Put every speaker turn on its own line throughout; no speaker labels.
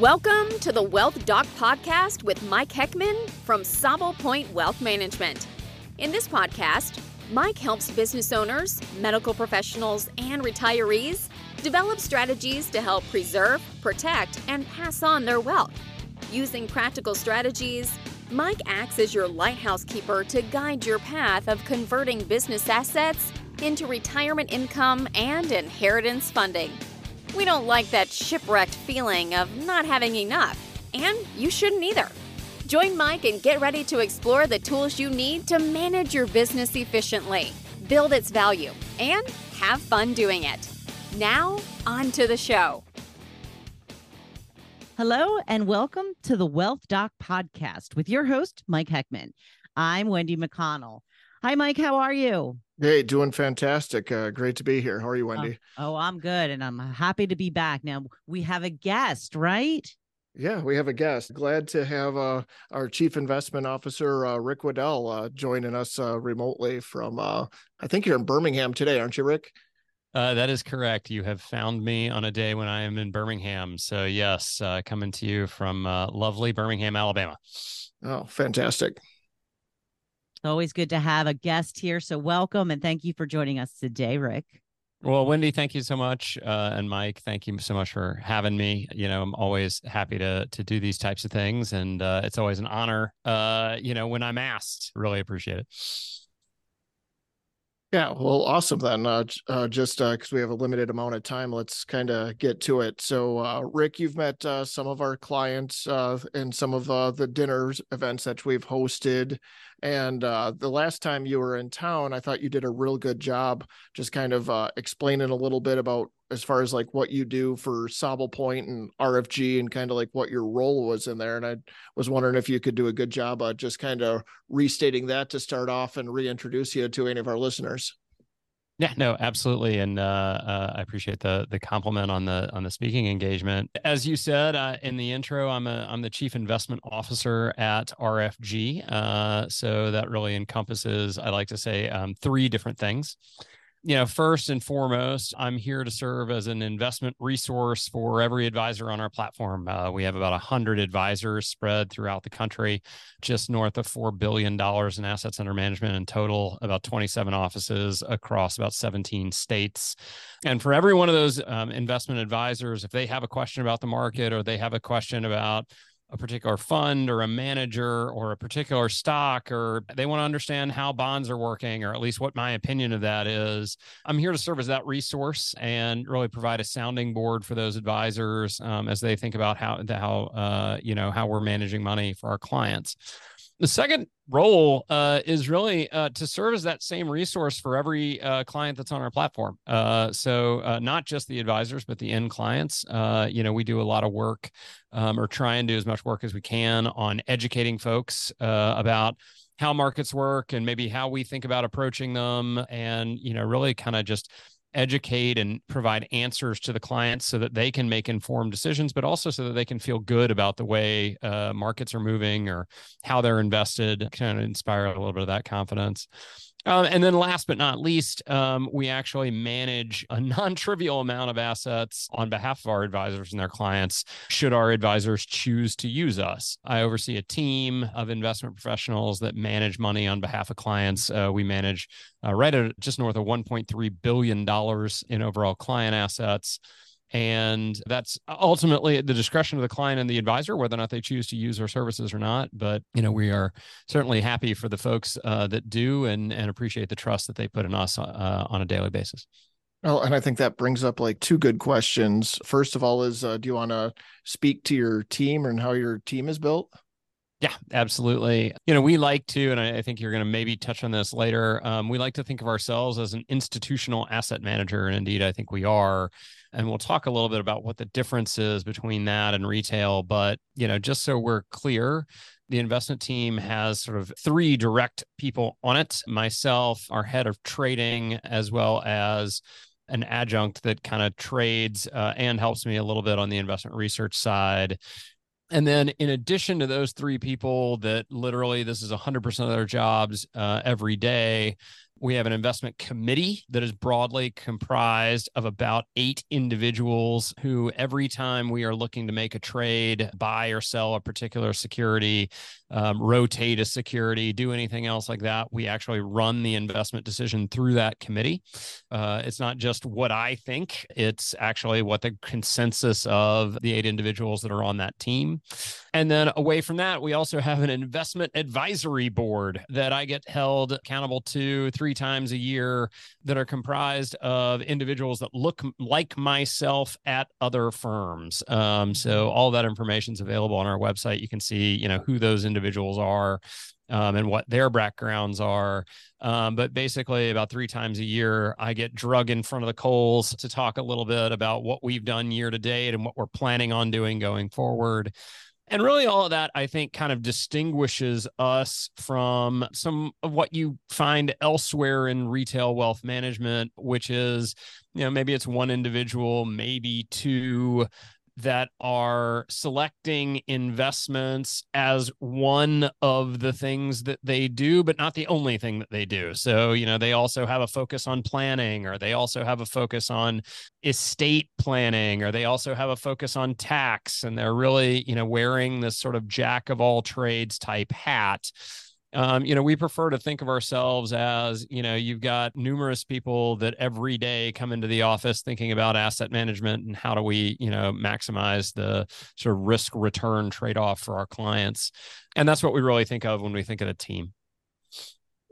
Welcome to the Wealth Doc Podcast with Mike Heckman from Sable Point Wealth Management. In this podcast, Mike helps business owners, medical professionals, and retirees develop strategies to help preserve, protect, and pass on their wealth. Using practical strategies, Mike acts as your lighthouse keeper to guide your path of converting business assets into retirement income and inheritance funding. We don't like that shipwrecked feeling of not having enough, and you shouldn't either. Join Mike and get ready to explore the tools you need to manage your business efficiently, build its value, and have fun doing it. Now, on to the show.
Hello, and welcome to the Wealth Doc podcast with your host, Mike Heckman. I'm Wendy McConnell. Hi, Mike. How are you?
Hey, doing fantastic. Uh, great to be here. How are you, Wendy?
Oh, oh, I'm good, and I'm happy to be back. Now we have a guest, right?
Yeah, we have a guest. Glad to have uh, our chief investment officer, uh, Rick Wedell, uh, joining us uh, remotely from, uh, I think you're in Birmingham today, aren't you, Rick?
Uh, that is correct. You have found me on a day when I am in Birmingham. So, yes, coming to you from lovely Birmingham, Alabama.
Oh, fantastic.
Always good to have a guest here. So, welcome and thank you for joining us today, Rick.
Well, Wendy, thank you so much, uh, and Mike, thank you so much for having me. You know, I'm always happy to to do these types of things, and uh, it's always an honor. Uh, you know, when I'm asked, really appreciate it.
Yeah, well, awesome then. Uh, uh, just because uh, we have a limited amount of time, let's kind of get to it. So, uh, Rick, you've met uh, some of our clients uh, in some of the dinners events that we've hosted. And uh, the last time you were in town, I thought you did a real good job just kind of uh, explaining a little bit about as far as like what you do for Sable Point and RFG and kind of like what your role was in there. And I was wondering if you could do a good job of just kind of restating that to start off and reintroduce you to any of our listeners.
Yeah, no, absolutely, and uh, uh, I appreciate the the compliment on the on the speaking engagement. As you said uh, in the intro, I'm a I'm the chief investment officer at RFG, uh, so that really encompasses, I like to say, um, three different things you know, first and foremost, I'm here to serve as an investment resource for every advisor on our platform. Uh, we have about 100 advisors spread throughout the country, just north of $4 billion in assets under management in total, about 27 offices across about 17 states. And for every one of those um, investment advisors, if they have a question about the market or they have a question about a particular fund or a manager or a particular stock or they want to understand how bonds are working or at least what my opinion of that is. I'm here to serve as that resource and really provide a sounding board for those advisors um, as they think about how how uh, you know how we're managing money for our clients the second role uh, is really uh, to serve as that same resource for every uh, client that's on our platform. Uh, so uh, not just the advisors, but the end clients. Uh, you know, we do a lot of work, um, or try and do as much work as we can on educating folks about how markets work and maybe how we think about approaching them, and you know, really kind of just educate and provide answers to the clients so that they can make informed decisions, but also so that they can feel good about the way uh, markets are moving or how they're invested, kind of inspire a little bit of that confidence. Um, and then last but not least, um, we actually manage a non trivial amount of assets on behalf of our advisors and their clients, should our advisors choose to use us. I oversee a team of investment professionals that manage money on behalf of clients. Uh, we manage uh, right at just north of $1.3 billion in overall client assets. And that's ultimately the discretion of the client and the advisor, whether or not they choose to use our services or not. But, you know, we are certainly happy for the folks uh, that do and, and appreciate the trust that they put in us uh, on a daily basis.
Well, and I think that brings up like two good questions. First of all, is uh, do you want to speak to your team and how your team is built?
Yeah, absolutely. You know, we like to, and I, think you're going to maybe touch on this later. Um, we like to think of ourselves as an institutional asset manager. And indeed, I think we are and we'll talk a little bit about what the difference is between that and retail but you know just so we're clear the investment team has sort of three direct people on it myself our head of trading as well as an adjunct that kind of trades uh, and helps me a little bit on the investment research side and then in addition to those three people that literally this is 100% of their jobs uh, every day We have an investment committee that is broadly comprised of about eight individuals who, every time we are looking to make a trade, buy or sell a particular security, um, rotate a security, do anything else like that, we actually run the investment decision through that committee. Uh, it's not just what I think, it's actually what the consensus of the eight individuals that are on that team. And then away from that, we also have an investment advisory board that I get held accountable to three times a year that are comprised of individuals that look like myself at other firms. Um, so all that information is available on our website. You can see, you know, who those individuals are. Um, and what their backgrounds are. Um, but basically, about three times a year, I get drug in front of the coals to talk a little bit about what we've done year to date and what we're planning on doing going forward. And really, all of that, I think, kind of distinguishes us from some of what you find elsewhere in retail wealth management, which is, you know, maybe it's one individual, maybe two that are selecting investments as one of the things that they do, but not the only thing that they do. So, you know, they also have a focus on planning, or they also have a focus on estate planning, or they also have a focus on tax. And they're really, you know, wearing this sort of jack of all trades type hat um, you know, we prefer to think of ourselves as, you know, you've got numerous people that every day come into the office thinking about asset management and how do we, you know, maximize the sort of risk return trade off for our clients. And that's what we really think of when we think of a team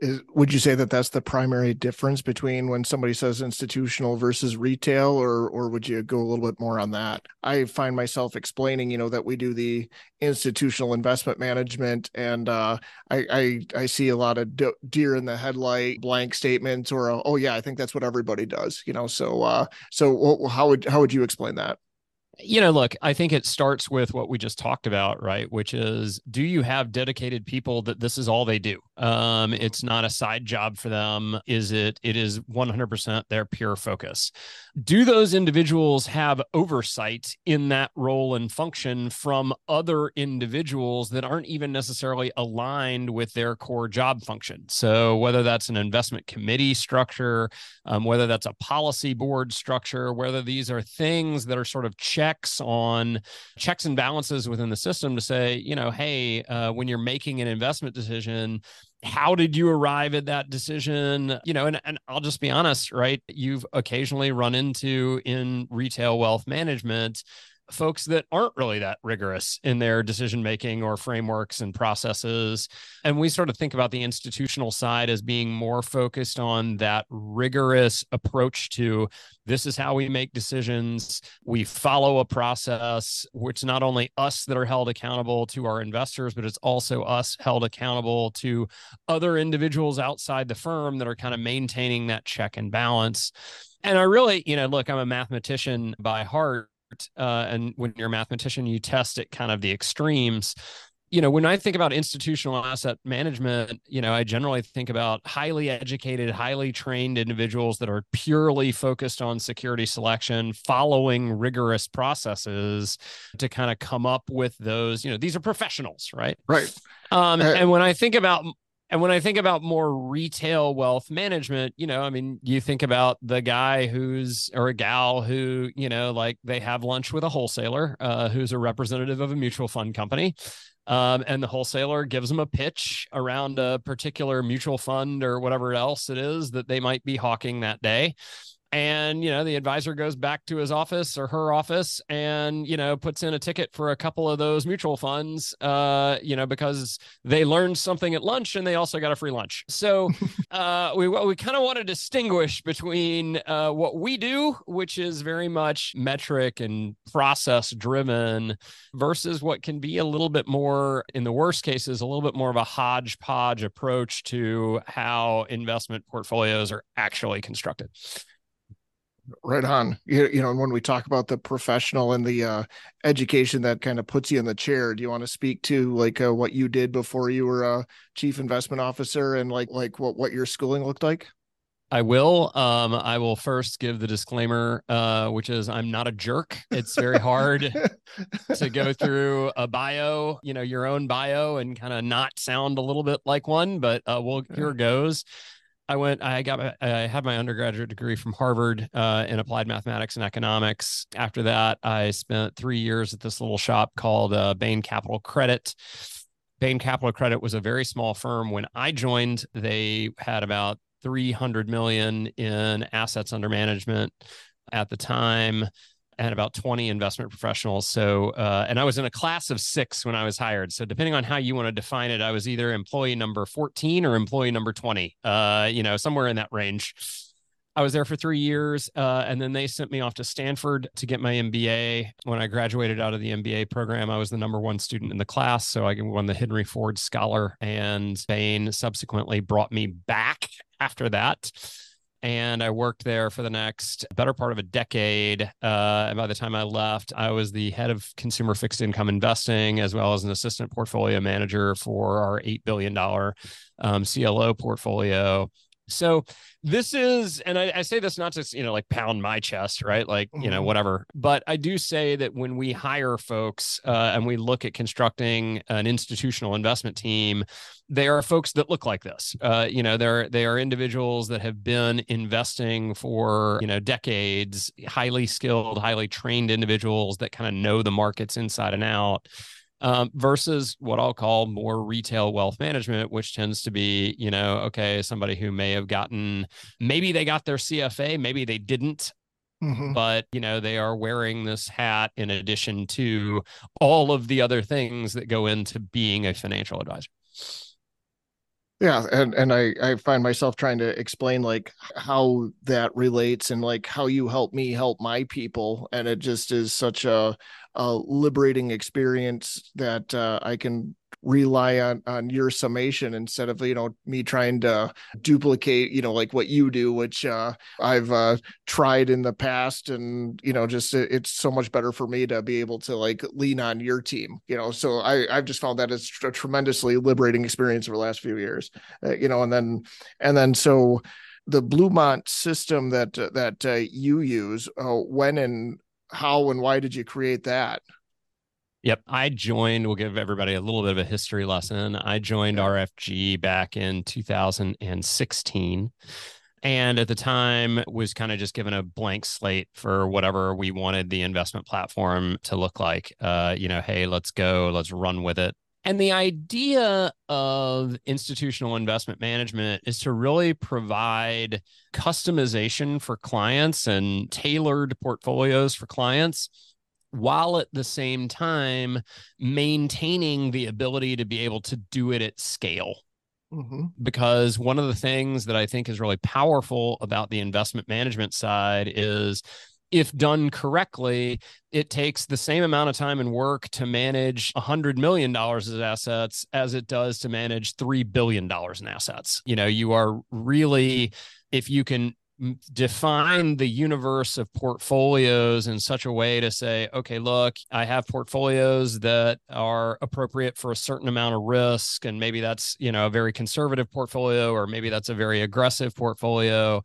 is would you say that that's the primary difference between when somebody says institutional versus retail or or would you go a little bit more on that i find myself explaining you know that we do the institutional investment management and uh, I, I i see a lot of deer in the headlight blank statements or a, oh yeah i think that's what everybody does you know so uh so how would how would you explain that
you know, look, I think it starts with what we just talked about, right? Which is, do you have dedicated people that this is all they do? Um, it's not a side job for them. Is it? It is 100% their pure focus. Do those individuals have oversight in that role and function from other individuals that aren't even necessarily aligned with their core job function? So, whether that's an investment committee structure, um, whether that's a policy board structure, whether these are things that are sort of checks on checks and balances within the system to say, you know, hey, uh, when you're making an investment decision, how did you arrive at that decision? You know and, and i'll just be honest right? You've occasionally run into in retail wealth management folks that aren't really that rigorous in their decision making or frameworks and processes. And we sort of think about the institutional side as being more focused on that rigorous approach to this is how we make decisions. We follow a process, which not only us that are held accountable to our investors, but it's also us held accountable to other individuals outside the firm that are kind of maintaining that check and balance. And I really, you know, look, I'm a mathematician by heart uh, and when you're a mathematician, you test at kind of the extremes. You know, when I think about institutional asset management, you know, I generally think about highly educated, highly trained individuals that are purely focused on security selection, following rigorous processes to kind of come up with those. You know, these are professionals, right?
Right.
Um, uh, and when I think about and when I think about more retail wealth management, you know, I mean, you think about the guy who's or a gal who, you know, like they have lunch with a wholesaler uh, who's a representative of a mutual fund company. Um, and the wholesaler gives them a pitch around a particular mutual fund or whatever else it is that they might be hawking that day and you know the advisor goes back to his office or her office and you know puts in a ticket for a couple of those mutual funds uh you know because they learned something at lunch and they also got a free lunch. So uh we we kind of want to distinguish between uh what we do which is very much metric and process driven versus what can be a little bit more in the worst cases a little bit more of a hodgepodge approach to how investment portfolios are actually constructed
Right on. You, you know, and when we talk about the professional and the uh, education that kind of puts you in the chair, do you want to speak to like uh, what you did before you were a chief investment officer and like like what what your schooling looked like?
I will. Um, I will first give the disclaimer, uh, which is I'm not a jerk. It's very hard to go through a bio, you know, your own bio, and kind of not sound a little bit like one. But uh, well, here goes. I went. I got. I had my undergraduate degree from Harvard uh, in applied mathematics and economics. After that, I spent three years at this little shop called uh, Bain Capital Credit. Bain Capital Credit was a very small firm. When I joined, they had about 300 million in assets under management at the time and about 20 investment professionals. So, uh, and I was in a class of six when I was hired. So, depending on how you want to define it, I was either employee number 14 or employee number 20, uh, you know, somewhere in that range. I was there for three years, uh, and then they sent me off to Stanford to get my MBA. When I graduated out of the MBA program, I was the number one student in the class, so I won the Henry Ford Scholar. And Bain subsequently brought me back after that and I worked there for the next better part of a decade. Uh, and by the time I left, I was the head of consumer fixed income investing, as well as an assistant portfolio manager for our $8 billion um, CLO portfolio so this is, and I, I, say this not to, you know, like pound my chest, right? Like, you know, mm-hmm. whatever. But I do say that when we hire folks uh, and we look at constructing an institutional investment team, they are folks that look like this. Uh, you know, they're they are individuals that have been investing for you know decades, highly skilled, highly trained individuals that kind of know the markets inside and out um, versus what I'll call more retail wealth management, which tends to be, you know, okay, somebody who may have gotten, maybe they got their CFA, maybe they didn't. Mm-hmm. But you know they are wearing this hat in addition to all of the other things that go into being a financial advisor
yeah and and i i find myself trying to explain like how that relates and like how you help me help my people and it just is such a a liberating experience that uh, i can rely on on your summation instead of you know me trying to duplicate you know like what you do which uh i've uh tried in the past and you know just it's so much better for me to be able to like lean on your team you know so i i've just found that it's a tremendously liberating experience over the last few years uh, you know and then and then so the Bluemonte system that uh, that uh, you use, uh, when and how and why did you create that?
Yep. I joined, we'll give everybody a little bit of a history lesson. I joined RFG back in 2016 and at the time was kind of just given a blank slate for whatever we wanted the investment platform to look like uh, you know hey let's go let's run with it and the idea of institutional investment management is to really provide customization for clients and tailored portfolios for clients while at the same time maintaining the ability to be able to do it at scale. Mm-hmm. Because one of the things that I think is really powerful about the investment management side is if done correctly, it takes the same amount of time and work to manage $100 million of assets as it does to manage $3 billion in assets. You know, you are really, if you can define the universe of portfolios in such a way to say, okay, look, I have portfolios that are appropriate for a certain amount of risk. And maybe that's, you know, a very conservative portfolio, or maybe that's a very aggressive portfolio.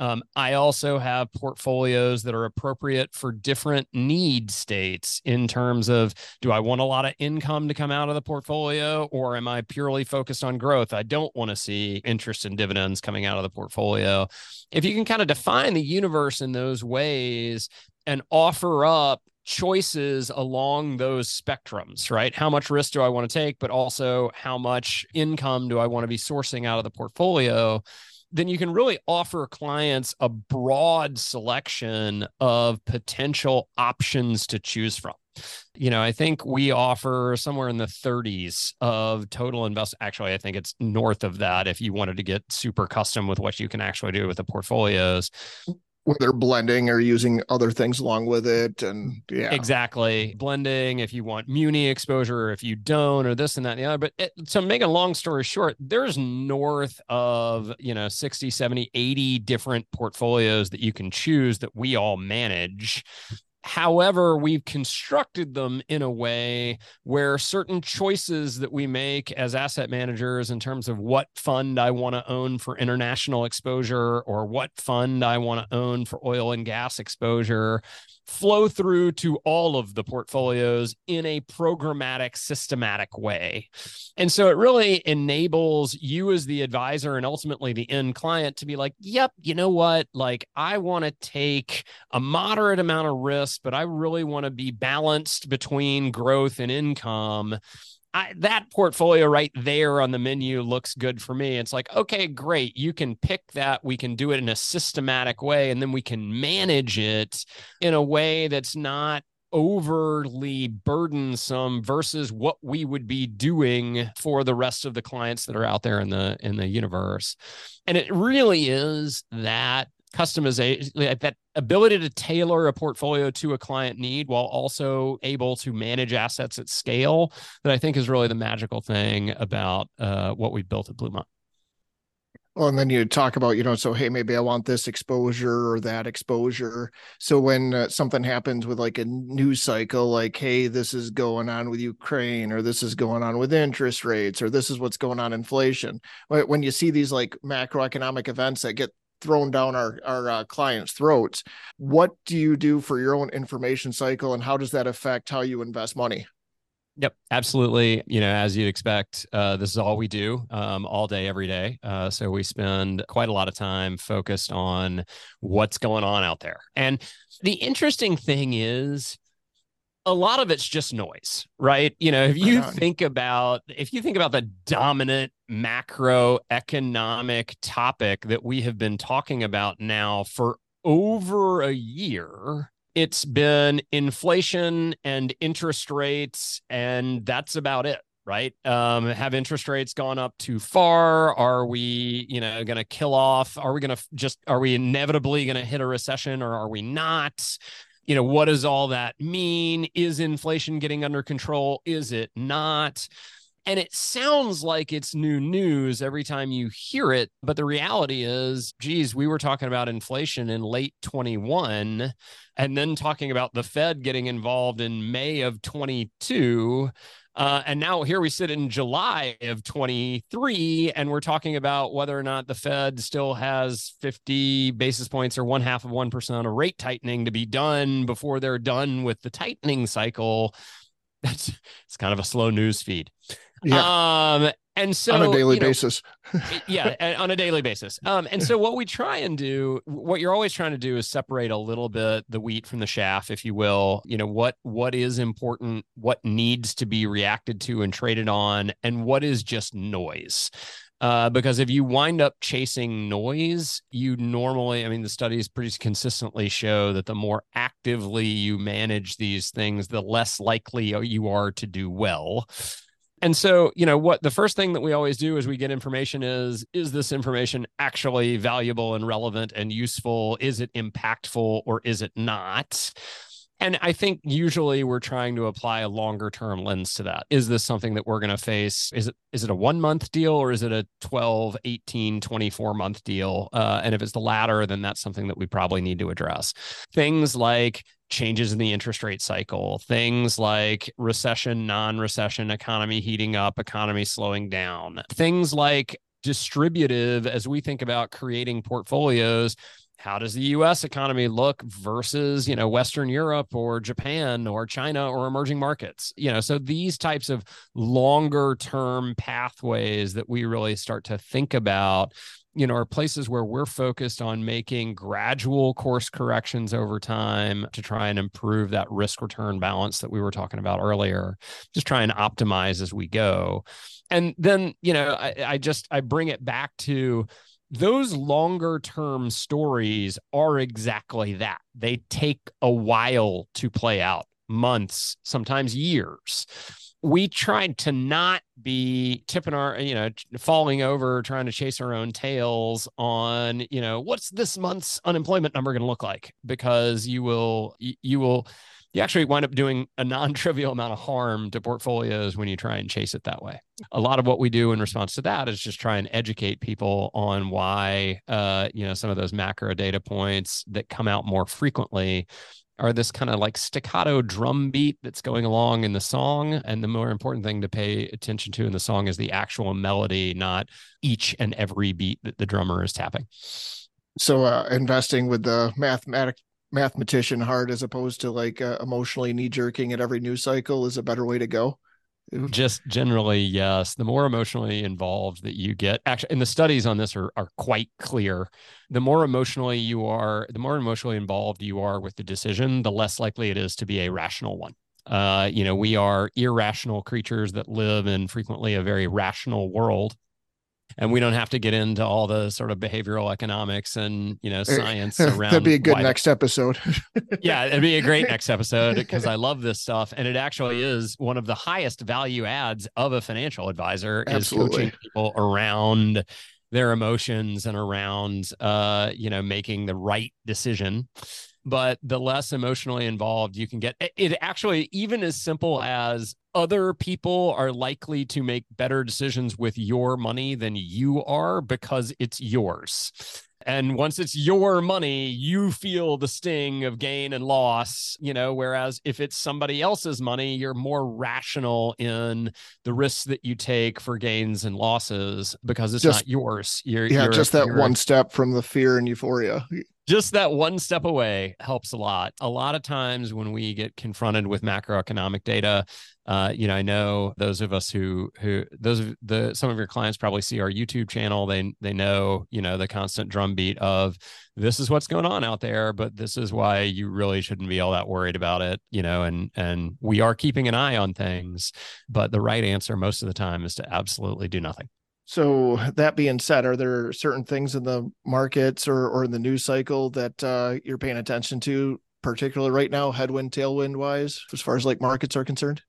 Um, I also have portfolios that are appropriate for different need states in terms of do I want a lot of income to come out of the portfolio or am I purely focused on growth? I don't want to see interest and dividends coming out of the portfolio. If you can kind of define the universe in those ways and offer up choices along those spectrums, right? How much risk do I want to take, but also how much income do I want to be sourcing out of the portfolio? Then you can really offer clients a broad selection of potential options to choose from. You know, I think we offer somewhere in the 30s of total invest. Actually, I think it's north of that if you wanted to get super custom with what you can actually do with the portfolios
whether blending or using other things along with it. And yeah.
Exactly. Blending if you want muni exposure or if you don't or this and that and the other. But it, so make a long story short there's north of you know 60 70 80 different portfolios that you can choose that we all manage However, we've constructed them in a way where certain choices that we make as asset managers in terms of what fund I want to own for international exposure or what fund I want to own for oil and gas exposure flow through to all of the portfolios in a programmatic, systematic way. And so it really enables you as the advisor and ultimately the end client to be like, yep, you know what? Like, I want to take a moderate amount of risk, but I really want to be balanced between growth and income. I, that portfolio right there on the menu looks good for me. It's like, okay, great. You can pick that. We can do it in a systematic way, and then we can manage it in a way that's not overly burdensome versus what we would be doing for the rest of the clients that are out there in the in the universe and it really is that customization that ability to tailor a portfolio to a client need while also able to manage assets at scale that i think is really the magical thing about uh, what we built at Bluemonte
well, and then you talk about, you know, so hey, maybe I want this exposure or that exposure. So when uh, something happens with like a news cycle, like hey, this is going on with Ukraine, or this is going on with interest rates, or this is what's going on inflation. When you see these like macroeconomic events that get thrown down our our uh, clients' throats. What do you do for your own information cycle, and how does that affect how you invest money?
Yep, absolutely. You know, as you'd expect, uh, this is all we do um, all day, every day. Uh, so we spend quite a lot of time focused on what's going on out there. And the interesting thing is, a lot of it's just noise, right? You know, if you think about if you think about the dominant macroeconomic topic that we have been talking about now for over a year, it's been inflation and interest rates and that's about it right? Um, have interest rates gone up too far? Are we you know going to kill off? Are we going to just are we inevitably going to hit a recession or are we not you know, what does all that mean? Is inflation getting under control? Is it not? And it sounds like it's new news every time you hear it. But the reality is, geez, we were talking about inflation in late 21 and then talking about the Fed getting involved in May of 22. Uh, and now here we sit in July of 23, and we're talking about whether or not the Fed still has 50 basis points or one half of 1% of rate tightening to be done before they're done with the tightening cycle. That's it's kind of a slow news feed. Yeah. Um, and so
on a daily you know, basis.
yeah on a daily basis. Um and so what we try and do what you're always trying to do is separate a little bit the wheat from the chaff if you will. You know what what is important what needs to be reacted to and traded on and what is just noise. Uh, because if you wind up chasing noise, you normally, I mean, the studies pretty consistently show that the more actively you manage these things, the less likely you are to do well. And so, you know, what the first thing that we always do as we get information is is this information actually valuable and relevant and useful? Is it impactful or is it not? And I think usually we're trying to apply a longer term lens to that. Is this something that we're going to face? Is it is it a 1 month deal or is it a 12, 18, 24 month deal? Uh, and if it's the latter, then that's something that we probably need to address. Things like changes in the interest rate cycle, things like recession, non recession, economy heating up, economy slowing down, things like distributive as we think about creating portfolios how does the US economy look versus, you know, Western Europe or Japan or China or emerging markets? You know, so these types of longer term pathways that we really start to think about you know, are places where we're focused on making gradual course corrections over time to try and improve that risk return balance that we were talking about earlier. Just try and optimize as we go. And then, you know, I, I just I bring it back to those longer term stories are exactly that. They take a while to play out, months, sometimes years we tried to not be tipping our you know falling over trying to chase our own tails on you know what's this month's unemployment number going to look like because you will you will you actually wind up doing a non-trivial amount of harm to portfolios when you try and chase it that way a lot of what we do in response to that is just try and educate people on why uh, you know some of those macro data points that come out more frequently are this kind of like staccato drum beat that's going along in the song. And the more important thing to pay attention to in the song is the actual melody, not each and every beat that the drummer is tapping.
So, uh, investing with the mathematic mathematician hard as opposed to like uh, emotionally knee jerking at every news cycle is a better way to go?
Just generally, yes. The more emotionally involved that you get, actually, and the studies on this are, are quite clear. The more emotionally you are, the more emotionally involved you are with the decision, the less likely it is to be a rational one. Uh, you know, we are irrational creatures that live in frequently a very rational world and we don't have to get into all the sort of behavioral economics and you know science around
that'd be a good next episode
yeah it'd be a great next episode because i love this stuff and it actually is one of the highest value adds of a financial advisor Absolutely. is coaching people around their emotions and around uh you know making the right decision but the less emotionally involved you can get. It actually even as simple as other people are likely to make better decisions with your money than you are because it's yours. And once it's your money you feel the sting of gain and loss you know whereas if it's somebody else's money you're more rational in the risks that you take for gains and losses because it's just, not yours. You're
yeah
you're,
just that one step from the fear and euphoria
just that one step away helps a lot. A lot of times when we get confronted with macroeconomic data, uh, you know, I know those of us who who those the some of your clients probably see our YouTube channel. They they know you know the constant drumbeat of this is what's going on out there, but this is why you really shouldn't be all that worried about it. You know, and and we are keeping an eye on things, but the right answer most of the time is to absolutely do nothing.
So that being said, are there certain things in the markets or or in the news cycle that uh, you're paying attention to, particularly right now, headwind, tailwind wise, as far as like markets are concerned?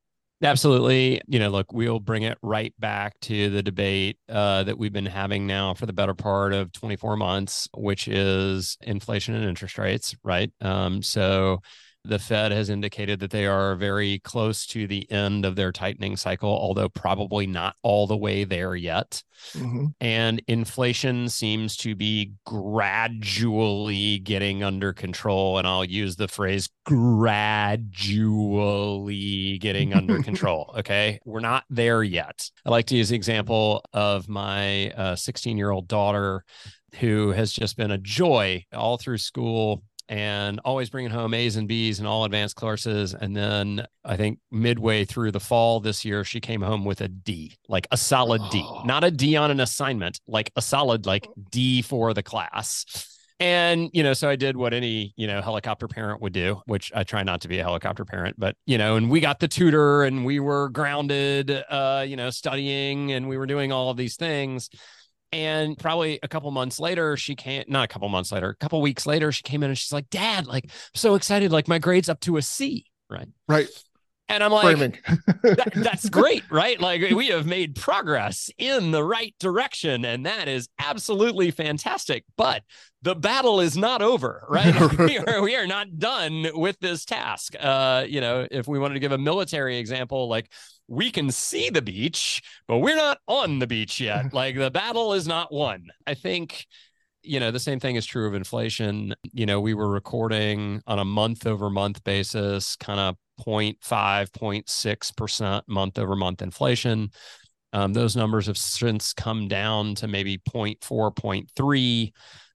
Absolutely. You know, look, we'll bring it right back to the debate uh, that we've been having now for the better part of 24 months, which is inflation and interest rates, right? Um, so the Fed has indicated that they are very close to the end of their tightening cycle, although probably not all the way there yet. Mm-hmm. And inflation seems to be gradually getting under control. And I'll use the phrase gradually getting under control. Okay. We're not there yet. I like to use the example of my 16 uh, year old daughter who has just been a joy all through school and always bringing home A's and B's and all advanced courses. And then I think midway through the fall this year, she came home with a D, like a solid D, oh. not a D on an assignment, like a solid like D for the class. And, you know, so I did what any, you know, helicopter parent would do, which I try not to be a helicopter parent, but, you know, and we got the tutor and we were grounded, uh, you know, studying and we were doing all of these things. And probably a couple months later, she can't, not a couple months later, a couple weeks later, she came in and she's like, Dad, like, I'm so excited. Like, my grade's up to a C. Right.
Right.
And I'm like, that, that's great, right? Like we have made progress in the right direction, and that is absolutely fantastic. But the battle is not over, right? we, are, we are not done with this task. Uh, you know, if we wanted to give a military example, like we can see the beach, but we're not on the beach yet. like the battle is not won. I think you know the same thing is true of inflation you know we were recording on a month over month basis kind of 0.5 0.6% month over month inflation um, those numbers have since come down to maybe 0.4 0.3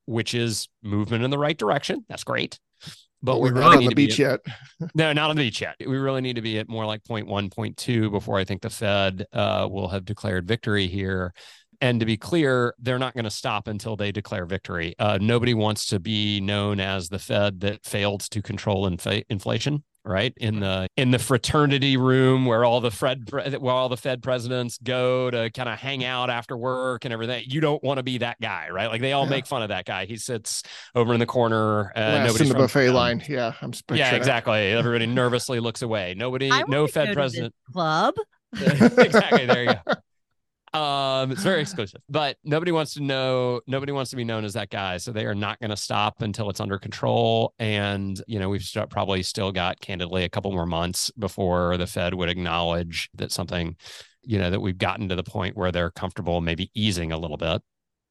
which is movement in the right direction that's great
but we're not on the beach at,
yet. no, not on the beach yet. We really need to be at more like 0.1, 0.2 before I think the Fed uh, will have declared victory here. And to be clear, they're not going to stop until they declare victory. Uh, nobody wants to be known as the Fed that failed to control inf- inflation right in the in the fraternity room where all the Fed where all the Fed presidents go to kind of hang out after work and everything. You don't want to be that guy, right? Like they all yeah. make fun of that guy. He sits over in the corner.
Uh, Last in the buffet line. Yeah, I'm.
Yeah, exactly. Everybody nervously looks away. Nobody, no Fed president
club.
exactly. There you go. Um, it's very exclusive, but nobody wants to know. Nobody wants to be known as that guy, so they are not going to stop until it's under control. And you know, we've st- probably still got, candidly, a couple more months before the Fed would acknowledge that something, you know, that we've gotten to the point where they're comfortable, maybe easing a little bit.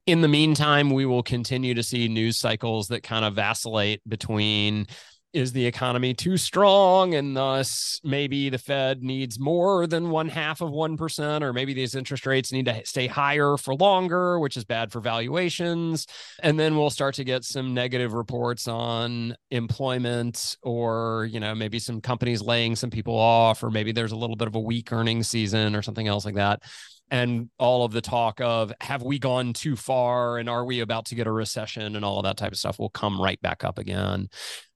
In the meantime, we will continue to see news cycles that kind of vacillate between is the economy too strong and thus maybe the Fed needs more than one half of 1%, or maybe these interest rates need to stay higher for longer, which is bad for valuations. And then we'll start to get some negative reports on employment or, you know, maybe some companies laying some people off, or maybe there's a little bit of a weak earnings season or something else like that and all of the talk of have we gone too far? And are we about to get a recession? and all of that type of stuff will come right back up again.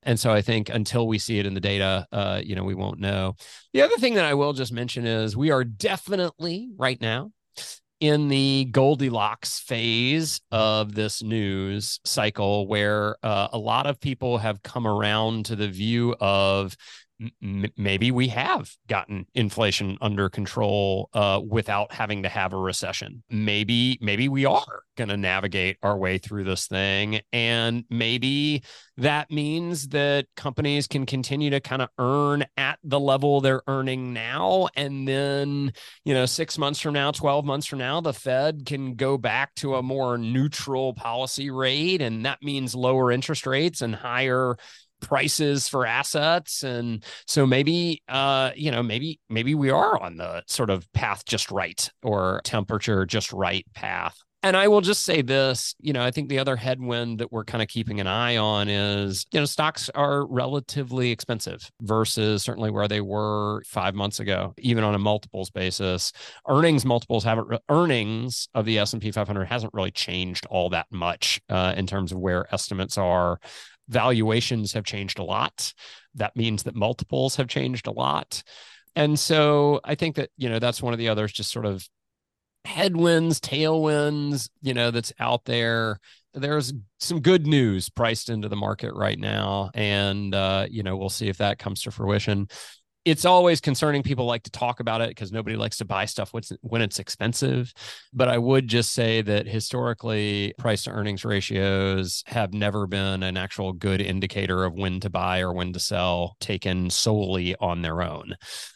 And so i think until we see it in the data uh, you know we won't know. The other thing that i will just mention is we are definitely right now in the Goldilocks phase of this news cycle, where uh, a lot of people have come around to the view of maybe we have gotten inflation under control uh, without having to have a recession. Maybe maybe we are going to navigate our way through this thing, and maybe that means that companies can continue to kind of earn at the level they're earning now, and then you know six months from now, twelve months from now, the Fed can go back to a more neutral policy rate, and that means lower interest rates and higher prices for assets. And so maybe uh you know maybe maybe we are on the sort of path just right or temperature just right path. And I will just say this, you know, I think the other headwind that we're kind of keeping an eye on is, you know, stocks are relatively expensive versus certainly where they were five months ago, even on a multiples basis. Earnings multiples haven't, earnings of the S&P 500 hasn't really changed all that much uh, in terms of where estimates are valuations have changed a lot. That means that multiples have changed a lot. And so I think that, you know, that's one of the others just sort of headwinds, tailwinds, you know, that's out there. There's some good news priced into the market right now. And, uh, you know, we'll see if that comes to fruition it's always concerning. People like to talk about it because nobody likes to buy stuff when it's expensive. But I would just say that historically, price to earnings ratios have never been an actual good indicator of when to buy or when to sell, taken solely on their own.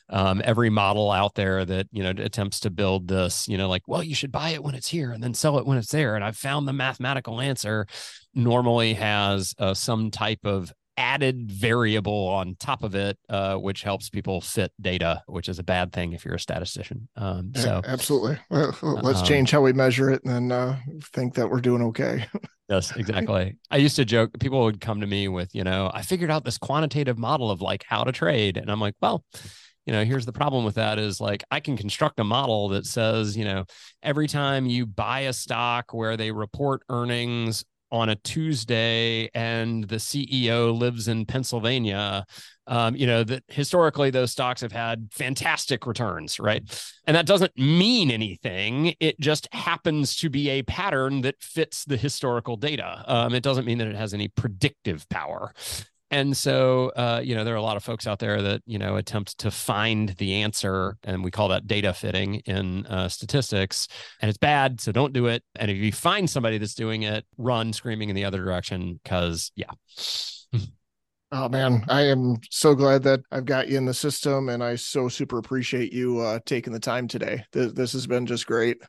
Um, every model out there that you know attempts to build this, you know, like, well, you should buy it when it's here and then sell it when it's there. And I've found the mathematical answer normally has uh, some type of added variable on top of it, uh, which helps people fit data, which is a bad thing if you're a statistician. Um, so
yeah, absolutely, well, let's um, change how we measure it, and then uh, think that we're doing okay.
yes, exactly. I used to joke. People would come to me with, you know, I figured out this quantitative model of like how to trade, and I'm like, well you know here's the problem with that is like i can construct a model that says you know every time you buy a stock where they report earnings on a Tuesday and the CEO lives in Pennsylvania, um, you know, that historically those stocks have had fantastic returns, right? And that doesn't mean anything. It just happens to be a pattern that fits the historical data. Um, it doesn't mean that it has any predictive power. And so, uh, you know, there are a lot of folks out there that, you know, attempt to find the answer. And we call that data fitting in uh, statistics. And it's bad. So don't do it. And if you find somebody that's doing it, run screaming in the other direction because, yeah.
Oh man, I am so glad that I've got you in the system, and I so super appreciate you uh, taking the time today. This, this has been just great.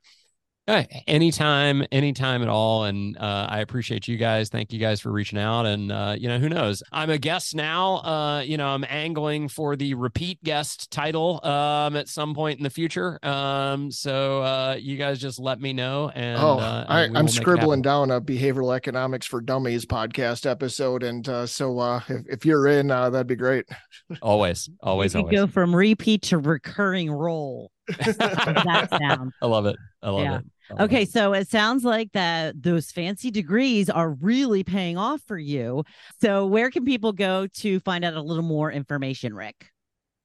Hey, anytime, anytime at all. And uh, I appreciate you guys. Thank you guys for reaching out. And, uh, you know, who knows? I'm a guest now. Uh, you know, I'm angling for the repeat guest title um, at some point in the future. Um, so uh, you guys just let me know. And,
oh, uh, I, am scribbling down a behavioral economics for dummies podcast episode. And uh, so if, if, you're in, that'd be great.
always, always,
you
always.
go from repeat to recurring role.
That sound. I love it. I love yeah. it.
Okay, so it sounds like that those fancy degrees are really paying off for you. So where can people go to find out a little more information, Rick?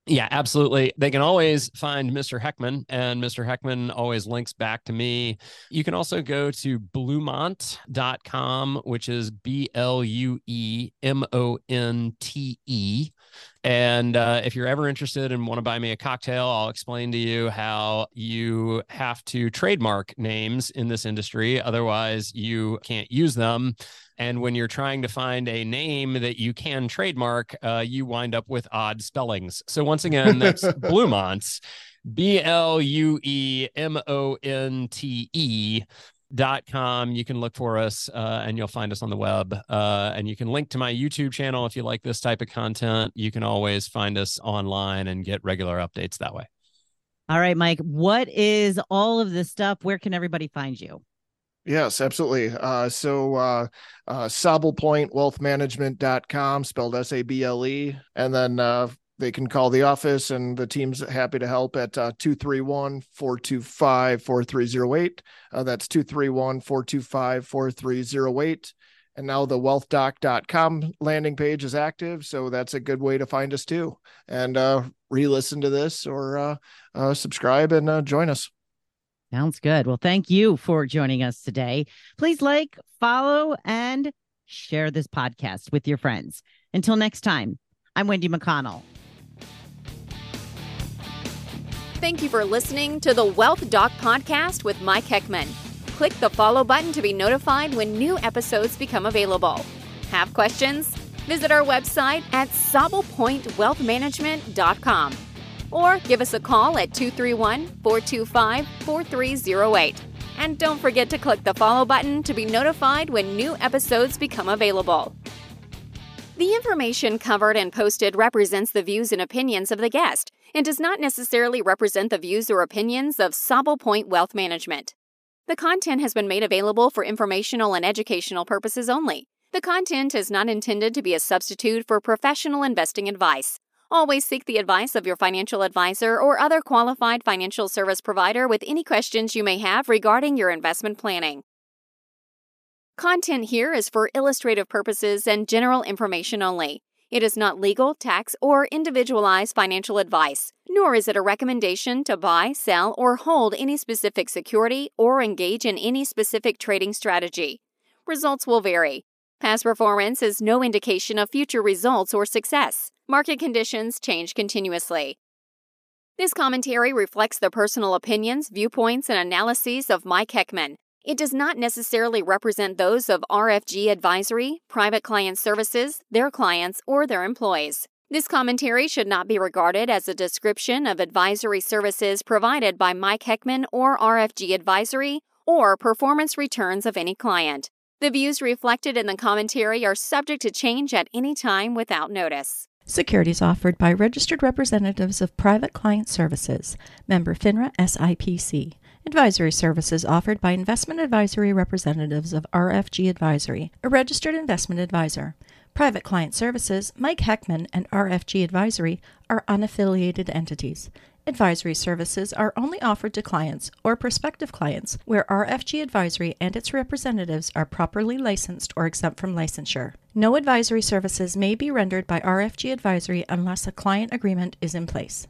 Yeah, absolutely. They can always find Mr. Heckman, and Mr. Heckman always links back to me. You can also go to bluemonte.com, which is B L U E M O N T E. And uh, if you're ever interested and want to buy me a cocktail, I'll explain to you how you have to trademark names in this industry. Otherwise, you can't use them. And when you're trying to find a name that you can trademark, uh, you wind up with odd spellings. So once again, that's Bluemonte, B L U E M O N T E. wealth.com. You can look for us uh, and you'll find us on the web. Uh, and you can link to my YouTube channel if you like this type of content. You can always find us online and get regular updates that way.
All right, Mike, what is all of this stuff? Where can everybody find you?
Yes, absolutely. Uh, so uh, uh, sablepointwealthmanagement.com, spelled S A B L E. And then uh, they can call the office and the team's happy to help at uh, 231 425 4308. Uh, that's 231 425 4308. And now the wealthdoc.com landing page is active. So that's a good way to find us too. And uh, re listen to this or uh, uh, subscribe and uh, join us.
Sounds good. Well, thank you for joining us today. Please like, follow, and share this podcast with your friends. Until next time, I'm Wendy McConnell.
Thank you for listening to the Wealth Doc podcast with Mike Heckman. Click the follow button to be notified when new episodes become available. Have questions? Visit our website at sablepointwealthmanagement.com or give us a call at 231 425 4308. And don't forget to click the follow button to be notified when new episodes become available. The information covered and posted represents the views and opinions of the guest and does not necessarily represent the views or opinions of Sable Point Wealth Management. The content has been made available for informational and educational purposes only. The content is not intended to be a substitute for professional investing advice. Always seek the advice of your financial advisor or other qualified financial service provider with any questions you may have regarding your investment planning. Content here is for illustrative purposes and general information only. It is not legal, tax, or individualized financial advice, nor is it a recommendation to buy, sell, or hold any specific security or engage in any specific trading strategy. Results will vary. Past performance is no indication of future results or success. Market conditions change continuously. This commentary reflects the personal opinions, viewpoints, and analyses of Mike Heckman. It does not necessarily represent those of RFG Advisory, Private Client Services, their clients, or their employees. This commentary should not be regarded as a description of advisory services provided by Mike Heckman or RFG Advisory or performance returns of any client. The views reflected in the commentary are subject to change at any time without notice.
Securities offered by registered representatives of Private Client Services, member FINRA SIPC. Advisory services offered by investment advisory representatives of RFG Advisory, a registered investment advisor. Private Client Services, Mike Heckman, and RFG Advisory are unaffiliated entities. Advisory services are only offered to clients or prospective clients where RFG Advisory and its representatives are properly licensed or exempt from licensure. No advisory services may be rendered by RFG Advisory unless a client agreement is in place.